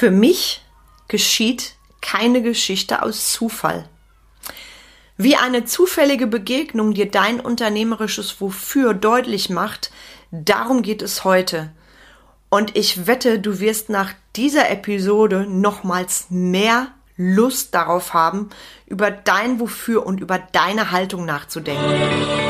Für mich geschieht keine Geschichte aus Zufall. Wie eine zufällige Begegnung dir dein unternehmerisches Wofür deutlich macht, darum geht es heute. Und ich wette, du wirst nach dieser Episode nochmals mehr Lust darauf haben, über dein Wofür und über deine Haltung nachzudenken.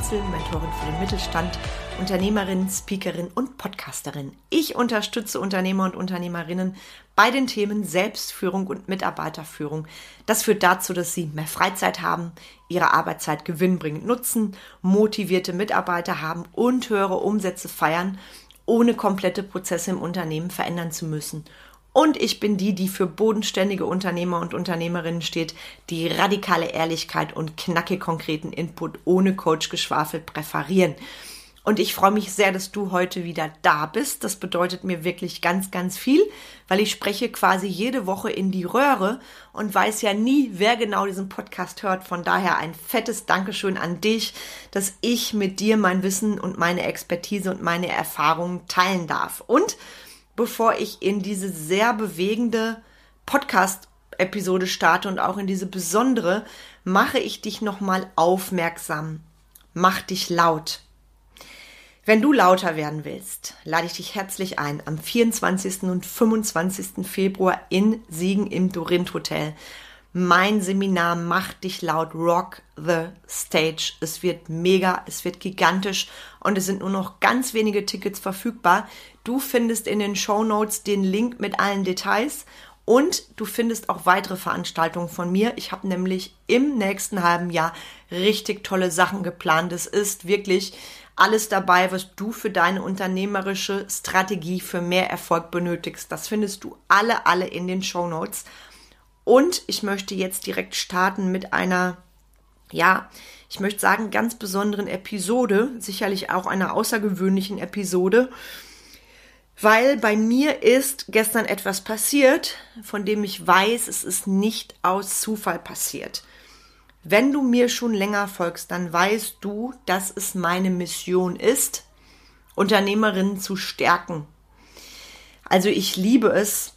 Breuer-Menzel, Mentorin für den Mittelstand, Unternehmerin, Speakerin und Podcasterin. Ich unterstütze Unternehmer und Unternehmerinnen bei den Themen Selbstführung und Mitarbeiterführung. Das führt dazu, dass sie mehr Freizeit haben, ihre Arbeitszeit gewinnbringend nutzen, motivierte Mitarbeiter haben und höhere Umsätze feiern, ohne komplette Prozesse im Unternehmen verändern zu müssen und ich bin die, die für bodenständige Unternehmer und Unternehmerinnen steht, die radikale Ehrlichkeit und knackig konkreten Input ohne Coach-Geschwafel präferieren. Und ich freue mich sehr, dass du heute wieder da bist. Das bedeutet mir wirklich ganz, ganz viel, weil ich spreche quasi jede Woche in die Röhre und weiß ja nie, wer genau diesen Podcast hört. Von daher ein fettes Dankeschön an dich, dass ich mit dir mein Wissen und meine Expertise und meine Erfahrungen teilen darf. Und bevor ich in diese sehr bewegende Podcast-Episode starte und auch in diese besondere, mache ich dich nochmal aufmerksam. Mach dich laut. Wenn du lauter werden willst, lade ich dich herzlich ein am 24. und 25. Februar in Siegen im Dorint Hotel mein Seminar Mach dich laut Rock the Stage. Es wird mega, es wird gigantisch und es sind nur noch ganz wenige Tickets verfügbar. Du findest in den Show Notes den Link mit allen Details und du findest auch weitere Veranstaltungen von mir. Ich habe nämlich im nächsten halben Jahr richtig tolle Sachen geplant. Es ist wirklich alles dabei, was du für deine unternehmerische Strategie für mehr Erfolg benötigst. Das findest du alle, alle in den Show Notes. Und ich möchte jetzt direkt starten mit einer, ja, ich möchte sagen, ganz besonderen Episode, sicherlich auch einer außergewöhnlichen Episode, weil bei mir ist gestern etwas passiert, von dem ich weiß, es ist nicht aus Zufall passiert. Wenn du mir schon länger folgst, dann weißt du, dass es meine Mission ist, Unternehmerinnen zu stärken. Also ich liebe es,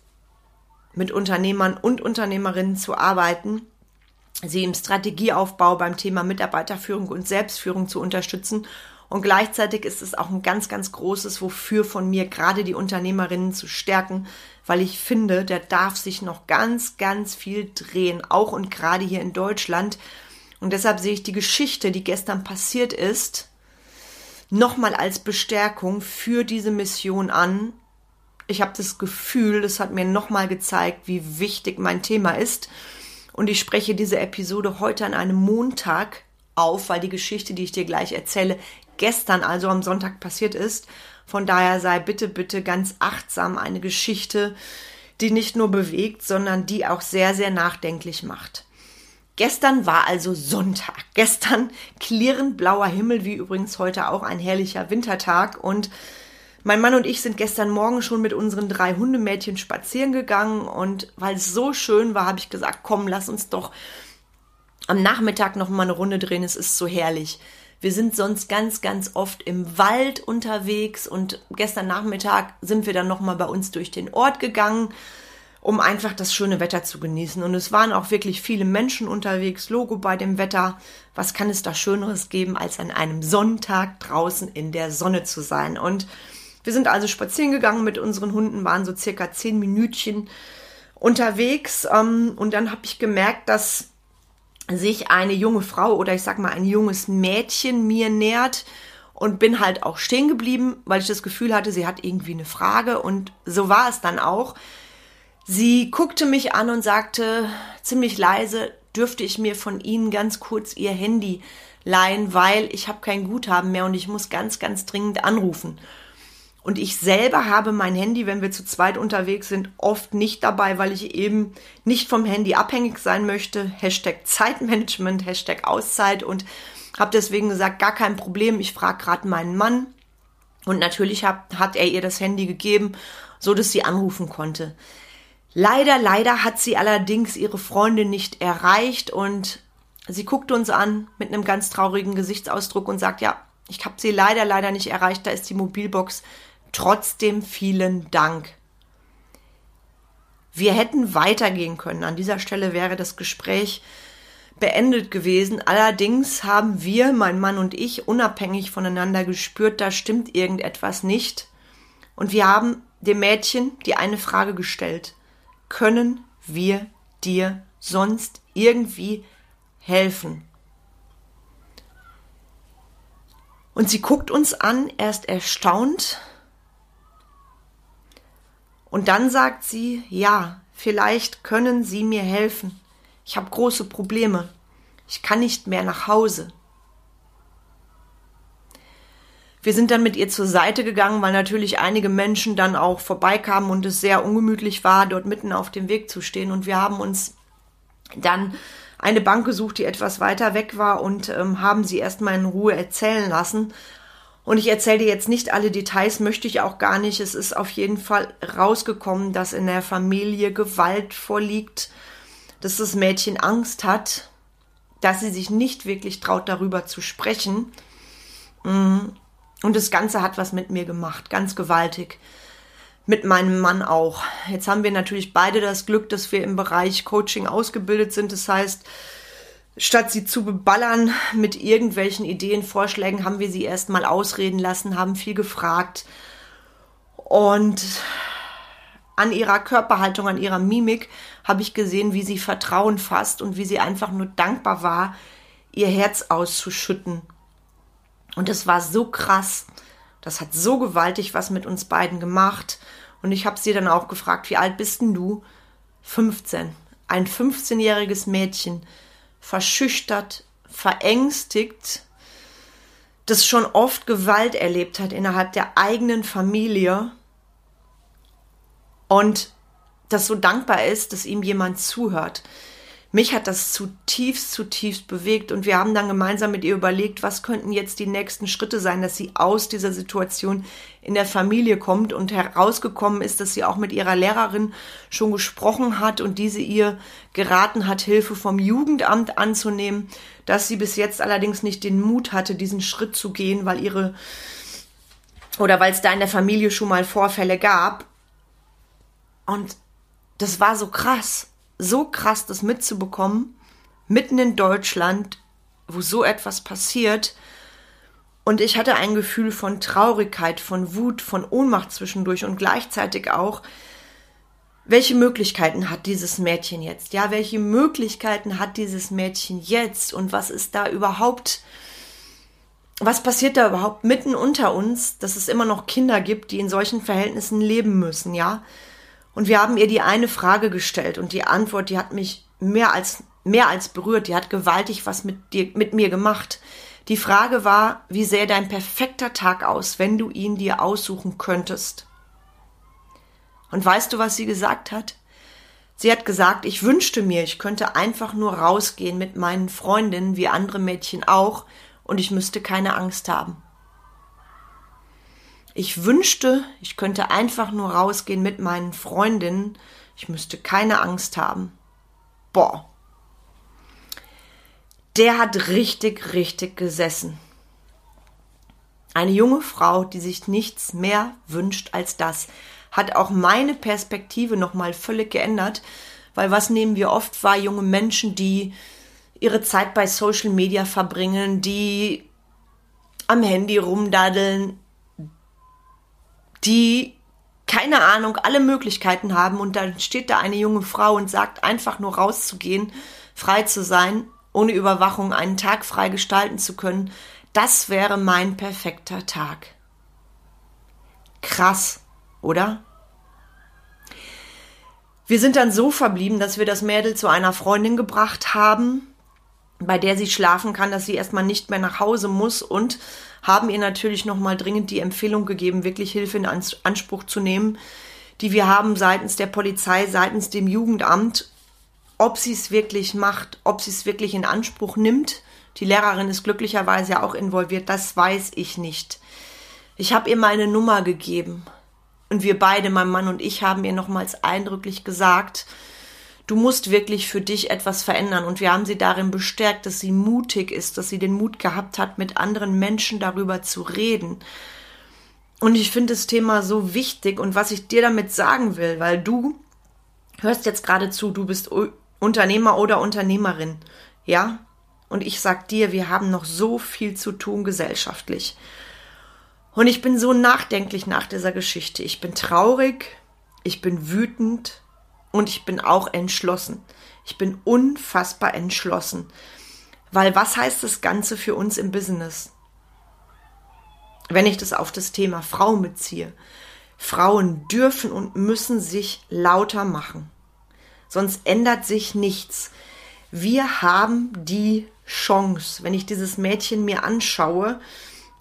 mit Unternehmern und Unternehmerinnen zu arbeiten, sie im Strategieaufbau beim Thema Mitarbeiterführung und Selbstführung zu unterstützen. Und gleichzeitig ist es auch ein ganz, ganz großes Wofür von mir, gerade die Unternehmerinnen zu stärken, weil ich finde, der darf sich noch ganz, ganz viel drehen, auch und gerade hier in Deutschland. Und deshalb sehe ich die Geschichte, die gestern passiert ist, nochmal als Bestärkung für diese Mission an, ich habe das Gefühl, das hat mir nochmal gezeigt, wie wichtig mein Thema ist. Und ich spreche diese Episode heute an einem Montag auf, weil die Geschichte, die ich dir gleich erzähle, gestern, also am Sonntag passiert ist. Von daher sei bitte, bitte ganz achtsam eine Geschichte, die nicht nur bewegt, sondern die auch sehr, sehr nachdenklich macht. Gestern war also Sonntag. Gestern klirrend blauer Himmel, wie übrigens heute auch ein herrlicher Wintertag und mein Mann und ich sind gestern Morgen schon mit unseren drei Hundemädchen spazieren gegangen und weil es so schön war, habe ich gesagt, komm, lass uns doch am Nachmittag noch mal eine Runde drehen. Es ist so herrlich. Wir sind sonst ganz, ganz oft im Wald unterwegs und gestern Nachmittag sind wir dann noch mal bei uns durch den Ort gegangen, um einfach das schöne Wetter zu genießen. Und es waren auch wirklich viele Menschen unterwegs. Logo bei dem Wetter. Was kann es da Schöneres geben, als an einem Sonntag draußen in der Sonne zu sein? Und wir sind also spazieren gegangen mit unseren Hunden, waren so circa zehn Minütchen unterwegs ähm, und dann habe ich gemerkt, dass sich eine junge Frau oder ich sag mal ein junges Mädchen mir nähert und bin halt auch stehen geblieben, weil ich das Gefühl hatte, sie hat irgendwie eine Frage und so war es dann auch. Sie guckte mich an und sagte ziemlich leise, dürfte ich mir von Ihnen ganz kurz Ihr Handy leihen, weil ich habe kein Guthaben mehr und ich muss ganz, ganz dringend anrufen. Und ich selber habe mein Handy, wenn wir zu zweit unterwegs sind, oft nicht dabei, weil ich eben nicht vom Handy abhängig sein möchte. Hashtag Zeitmanagement, Hashtag Auszeit und habe deswegen gesagt, gar kein Problem. Ich frage gerade meinen Mann und natürlich hat, hat er ihr das Handy gegeben, so dass sie anrufen konnte. Leider, leider hat sie allerdings ihre Freundin nicht erreicht und sie guckte uns an mit einem ganz traurigen Gesichtsausdruck und sagt, ja, ich habe sie leider, leider nicht erreicht, da ist die Mobilbox Trotzdem vielen Dank. Wir hätten weitergehen können. An dieser Stelle wäre das Gespräch beendet gewesen. Allerdings haben wir, mein Mann und ich, unabhängig voneinander gespürt, da stimmt irgendetwas nicht. Und wir haben dem Mädchen die eine Frage gestellt. Können wir dir sonst irgendwie helfen? Und sie guckt uns an, erst erstaunt, und dann sagt sie, ja, vielleicht können Sie mir helfen. Ich habe große Probleme. Ich kann nicht mehr nach Hause. Wir sind dann mit ihr zur Seite gegangen, weil natürlich einige Menschen dann auch vorbeikamen und es sehr ungemütlich war, dort mitten auf dem Weg zu stehen. Und wir haben uns dann eine Bank gesucht, die etwas weiter weg war und ähm, haben sie erstmal in Ruhe erzählen lassen. Und ich erzähle dir jetzt nicht alle Details, möchte ich auch gar nicht. Es ist auf jeden Fall rausgekommen, dass in der Familie Gewalt vorliegt, dass das Mädchen Angst hat, dass sie sich nicht wirklich traut, darüber zu sprechen. Mhm. Und das Ganze hat was mit mir gemacht, ganz gewaltig. Mit meinem Mann auch. Jetzt haben wir natürlich beide das Glück, dass wir im Bereich Coaching ausgebildet sind. Das heißt, Statt sie zu beballern mit irgendwelchen Ideen, Vorschlägen, haben wir sie erstmal ausreden lassen, haben viel gefragt. Und an ihrer Körperhaltung, an ihrer Mimik habe ich gesehen, wie sie Vertrauen fasst und wie sie einfach nur dankbar war, ihr Herz auszuschütten. Und es war so krass. Das hat so gewaltig was mit uns beiden gemacht. Und ich habe sie dann auch gefragt, wie alt bist denn du? 15. Ein 15-jähriges Mädchen verschüchtert, verängstigt, das schon oft Gewalt erlebt hat innerhalb der eigenen Familie und das so dankbar ist, dass ihm jemand zuhört mich hat das zutiefst, zutiefst bewegt und wir haben dann gemeinsam mit ihr überlegt, was könnten jetzt die nächsten Schritte sein, dass sie aus dieser Situation in der Familie kommt und herausgekommen ist, dass sie auch mit ihrer Lehrerin schon gesprochen hat und diese ihr geraten hat, Hilfe vom Jugendamt anzunehmen, dass sie bis jetzt allerdings nicht den Mut hatte, diesen Schritt zu gehen, weil ihre oder weil es da in der Familie schon mal Vorfälle gab. Und das war so krass so krass, das mitzubekommen, mitten in Deutschland, wo so etwas passiert. Und ich hatte ein Gefühl von Traurigkeit, von Wut, von Ohnmacht zwischendurch und gleichzeitig auch, welche Möglichkeiten hat dieses Mädchen jetzt? Ja, welche Möglichkeiten hat dieses Mädchen jetzt? Und was ist da überhaupt, was passiert da überhaupt mitten unter uns, dass es immer noch Kinder gibt, die in solchen Verhältnissen leben müssen, ja? Und wir haben ihr die eine Frage gestellt und die Antwort, die hat mich mehr als, mehr als berührt, die hat gewaltig was mit dir, mit mir gemacht. Die Frage war, wie sähe dein perfekter Tag aus, wenn du ihn dir aussuchen könntest? Und weißt du, was sie gesagt hat? Sie hat gesagt, ich wünschte mir, ich könnte einfach nur rausgehen mit meinen Freundinnen, wie andere Mädchen auch, und ich müsste keine Angst haben. Ich wünschte, ich könnte einfach nur rausgehen mit meinen Freundinnen. Ich müsste keine Angst haben. Boah. Der hat richtig, richtig gesessen. Eine junge Frau, die sich nichts mehr wünscht als das, hat auch meine Perspektive nochmal völlig geändert, weil was nehmen wir oft wahr? Junge Menschen, die ihre Zeit bei Social Media verbringen, die am Handy rumdaddeln, die keine Ahnung, alle Möglichkeiten haben und dann steht da eine junge Frau und sagt einfach nur rauszugehen, frei zu sein, ohne Überwachung einen Tag frei gestalten zu können, das wäre mein perfekter Tag. Krass, oder? Wir sind dann so verblieben, dass wir das Mädel zu einer Freundin gebracht haben, bei der sie schlafen kann, dass sie erstmal nicht mehr nach Hause muss und haben ihr natürlich nochmal dringend die Empfehlung gegeben, wirklich Hilfe in Anspruch zu nehmen, die wir haben seitens der Polizei, seitens dem Jugendamt, ob sie es wirklich macht, ob sie es wirklich in Anspruch nimmt. Die Lehrerin ist glücklicherweise auch involviert, das weiß ich nicht. Ich habe ihr meine Nummer gegeben und wir beide, mein Mann und ich, haben ihr nochmals eindrücklich gesagt, du musst wirklich für dich etwas verändern. Und wir haben sie darin bestärkt, dass sie mutig ist, dass sie den Mut gehabt hat, mit anderen Menschen darüber zu reden. Und ich finde das Thema so wichtig und was ich dir damit sagen will, weil du hörst jetzt gerade zu, du bist Unternehmer oder Unternehmerin, ja? Und ich sag dir, wir haben noch so viel zu tun gesellschaftlich. Und ich bin so nachdenklich nach dieser Geschichte. Ich bin traurig, ich bin wütend, und ich bin auch entschlossen. Ich bin unfassbar entschlossen. Weil was heißt das Ganze für uns im Business? Wenn ich das auf das Thema Frauen beziehe. Frauen dürfen und müssen sich lauter machen. Sonst ändert sich nichts. Wir haben die Chance, wenn ich dieses Mädchen mir anschaue,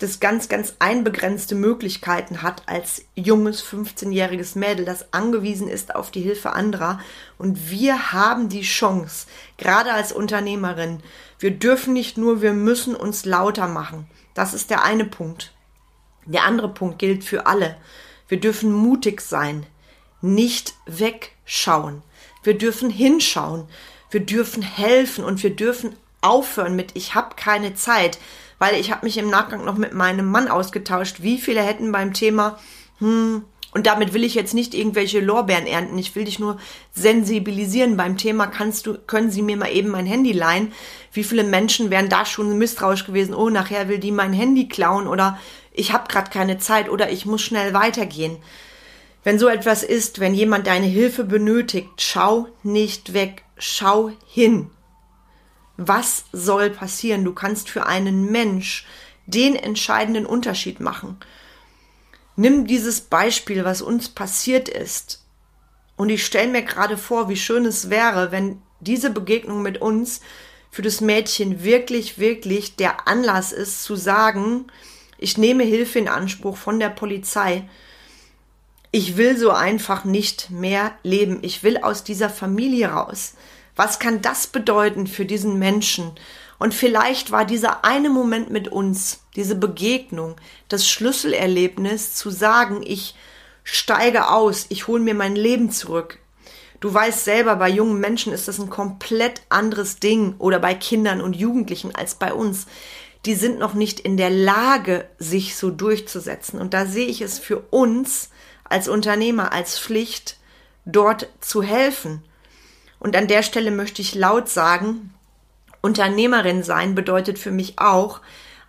das ganz, ganz einbegrenzte Möglichkeiten hat als junges 15-jähriges Mädel, das angewiesen ist auf die Hilfe anderer. Und wir haben die Chance, gerade als Unternehmerin, wir dürfen nicht nur, wir müssen uns lauter machen. Das ist der eine Punkt. Der andere Punkt gilt für alle. Wir dürfen mutig sein, nicht wegschauen. Wir dürfen hinschauen. Wir dürfen helfen und wir dürfen aufhören mit ich habe keine Zeit weil ich habe mich im Nachgang noch mit meinem Mann ausgetauscht, wie viele hätten beim Thema, hm, und damit will ich jetzt nicht irgendwelche Lorbeeren ernten. Ich will dich nur sensibilisieren beim Thema, kannst du, können Sie mir mal eben mein Handy leihen? Wie viele Menschen wären da schon misstrauisch gewesen? Oh, nachher will die mein Handy klauen oder ich habe gerade keine Zeit oder ich muss schnell weitergehen. Wenn so etwas ist, wenn jemand deine Hilfe benötigt, schau nicht weg, schau hin. Was soll passieren? Du kannst für einen Mensch den entscheidenden Unterschied machen. Nimm dieses Beispiel, was uns passiert ist. Und ich stelle mir gerade vor, wie schön es wäre, wenn diese Begegnung mit uns für das Mädchen wirklich, wirklich der Anlass ist zu sagen, ich nehme Hilfe in Anspruch von der Polizei. Ich will so einfach nicht mehr leben. Ich will aus dieser Familie raus. Was kann das bedeuten für diesen Menschen? Und vielleicht war dieser eine Moment mit uns, diese Begegnung, das Schlüsselerlebnis zu sagen, ich steige aus, ich hole mir mein Leben zurück. Du weißt selber, bei jungen Menschen ist das ein komplett anderes Ding oder bei Kindern und Jugendlichen als bei uns. Die sind noch nicht in der Lage, sich so durchzusetzen. Und da sehe ich es für uns als Unternehmer als Pflicht, dort zu helfen und an der Stelle möchte ich laut sagen, Unternehmerin sein bedeutet für mich auch,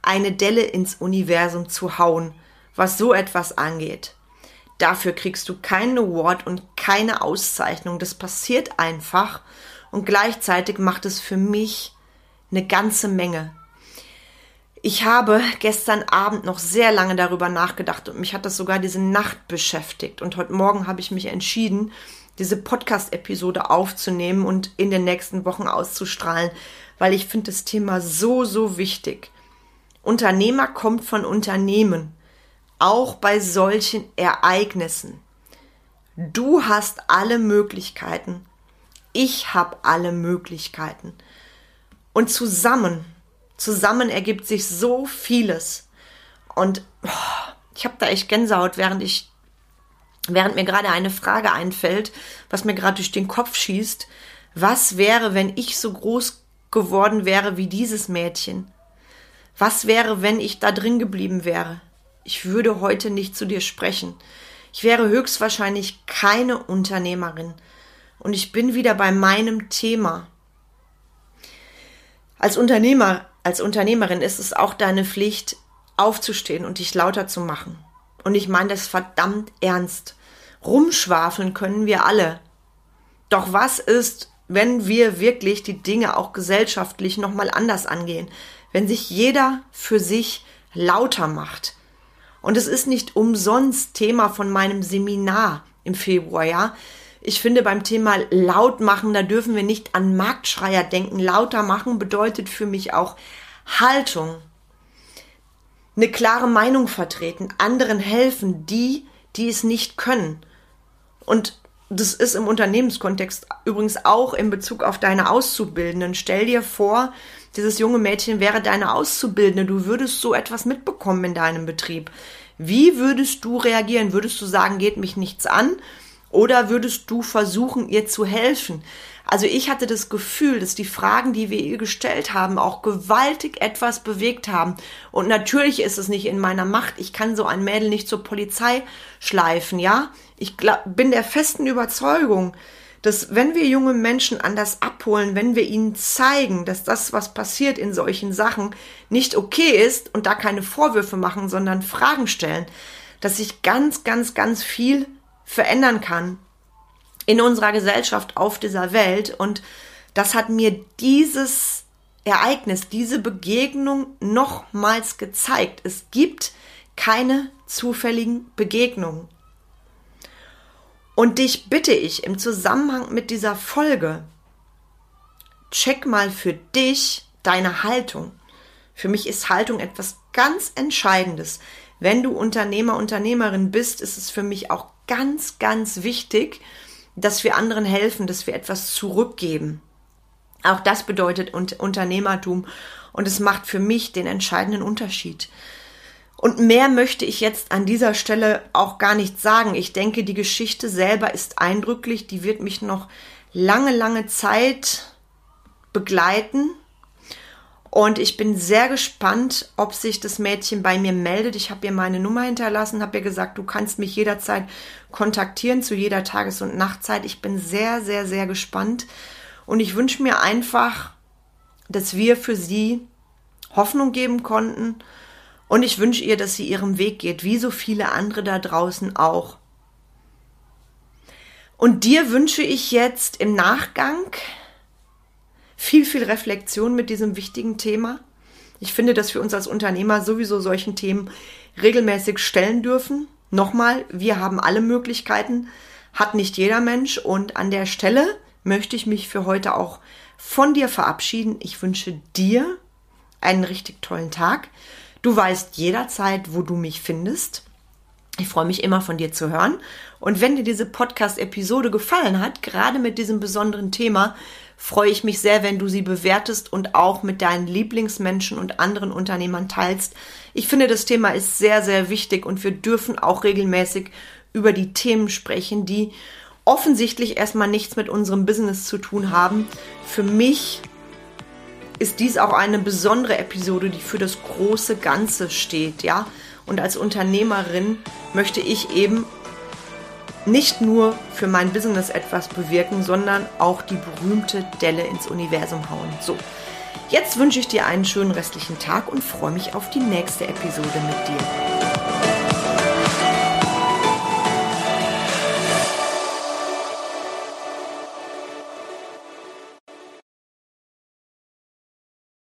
eine Delle ins Universum zu hauen, was so etwas angeht. Dafür kriegst du keinen Award und keine Auszeichnung. Das passiert einfach und gleichzeitig macht es für mich eine ganze Menge. Ich habe gestern Abend noch sehr lange darüber nachgedacht und mich hat das sogar diese Nacht beschäftigt. Und heute Morgen habe ich mich entschieden, diese Podcast-Episode aufzunehmen und in den nächsten Wochen auszustrahlen, weil ich finde das Thema so, so wichtig. Unternehmer kommt von Unternehmen, auch bei solchen Ereignissen. Du hast alle Möglichkeiten. Ich habe alle Möglichkeiten. Und zusammen, zusammen ergibt sich so vieles. Und oh, ich habe da echt Gänsehaut, während ich während mir gerade eine Frage einfällt, was mir gerade durch den Kopf schießt, was wäre, wenn ich so groß geworden wäre wie dieses Mädchen? Was wäre, wenn ich da drin geblieben wäre? Ich würde heute nicht zu dir sprechen. Ich wäre höchstwahrscheinlich keine Unternehmerin. Und ich bin wieder bei meinem Thema. Als Unternehmer, als Unternehmerin ist es auch deine Pflicht, aufzustehen und dich lauter zu machen. Und ich meine das verdammt ernst. Rumschwafeln können wir alle. Doch was ist, wenn wir wirklich die Dinge auch gesellschaftlich nochmal anders angehen? Wenn sich jeder für sich lauter macht. Und es ist nicht umsonst Thema von meinem Seminar im Februar, ja. Ich finde beim Thema laut machen, da dürfen wir nicht an Marktschreier denken. Lauter machen bedeutet für mich auch Haltung. Eine klare Meinung vertreten, anderen helfen, die, die es nicht können. Und das ist im Unternehmenskontext übrigens auch in Bezug auf deine Auszubildenden. Stell dir vor, dieses junge Mädchen wäre deine Auszubildende. Du würdest so etwas mitbekommen in deinem Betrieb. Wie würdest du reagieren? Würdest du sagen, geht mich nichts an? Oder würdest du versuchen, ihr zu helfen? Also ich hatte das Gefühl, dass die Fragen, die wir ihr gestellt haben, auch gewaltig etwas bewegt haben. Und natürlich ist es nicht in meiner Macht. Ich kann so ein Mädel nicht zur Polizei schleifen, ja? Ich glaub, bin der festen Überzeugung, dass wenn wir junge Menschen anders abholen, wenn wir ihnen zeigen, dass das, was passiert in solchen Sachen, nicht okay ist und da keine Vorwürfe machen, sondern Fragen stellen, dass sich ganz, ganz, ganz viel verändern kann in unserer Gesellschaft auf dieser Welt. Und das hat mir dieses Ereignis, diese Begegnung nochmals gezeigt. Es gibt keine zufälligen Begegnungen. Und dich bitte ich im Zusammenhang mit dieser Folge, check mal für dich deine Haltung. Für mich ist Haltung etwas ganz Entscheidendes. Wenn du Unternehmer, Unternehmerin bist, ist es für mich auch ganz, ganz wichtig, dass wir anderen helfen, dass wir etwas zurückgeben. Auch das bedeutet Unternehmertum und es macht für mich den entscheidenden Unterschied. Und mehr möchte ich jetzt an dieser Stelle auch gar nicht sagen. Ich denke, die Geschichte selber ist eindrücklich, die wird mich noch lange, lange Zeit begleiten. Und ich bin sehr gespannt, ob sich das Mädchen bei mir meldet. Ich habe ihr meine Nummer hinterlassen, habe ihr gesagt, du kannst mich jederzeit kontaktieren zu jeder Tages- und Nachtzeit. Ich bin sehr, sehr, sehr gespannt. Und ich wünsche mir einfach, dass wir für sie Hoffnung geben konnten. Und ich wünsche ihr, dass sie ihrem Weg geht, wie so viele andere da draußen auch. Und dir wünsche ich jetzt im Nachgang viel, viel Reflexion mit diesem wichtigen Thema. Ich finde, dass wir uns als Unternehmer sowieso solchen Themen regelmäßig stellen dürfen. Nochmal, wir haben alle Möglichkeiten, hat nicht jeder Mensch. Und an der Stelle möchte ich mich für heute auch von dir verabschieden. Ich wünsche dir einen richtig tollen Tag. Du weißt jederzeit, wo du mich findest. Ich freue mich immer von dir zu hören. Und wenn dir diese Podcast-Episode gefallen hat, gerade mit diesem besonderen Thema, freue ich mich sehr, wenn du sie bewertest und auch mit deinen Lieblingsmenschen und anderen Unternehmern teilst. Ich finde, das Thema ist sehr, sehr wichtig und wir dürfen auch regelmäßig über die Themen sprechen, die offensichtlich erstmal nichts mit unserem Business zu tun haben. Für mich ist dies auch eine besondere Episode, die für das große Ganze steht, ja. Und als Unternehmerin möchte ich eben nicht nur für mein Business etwas bewirken, sondern auch die berühmte Delle ins Universum hauen. So, jetzt wünsche ich dir einen schönen restlichen Tag und freue mich auf die nächste Episode mit dir.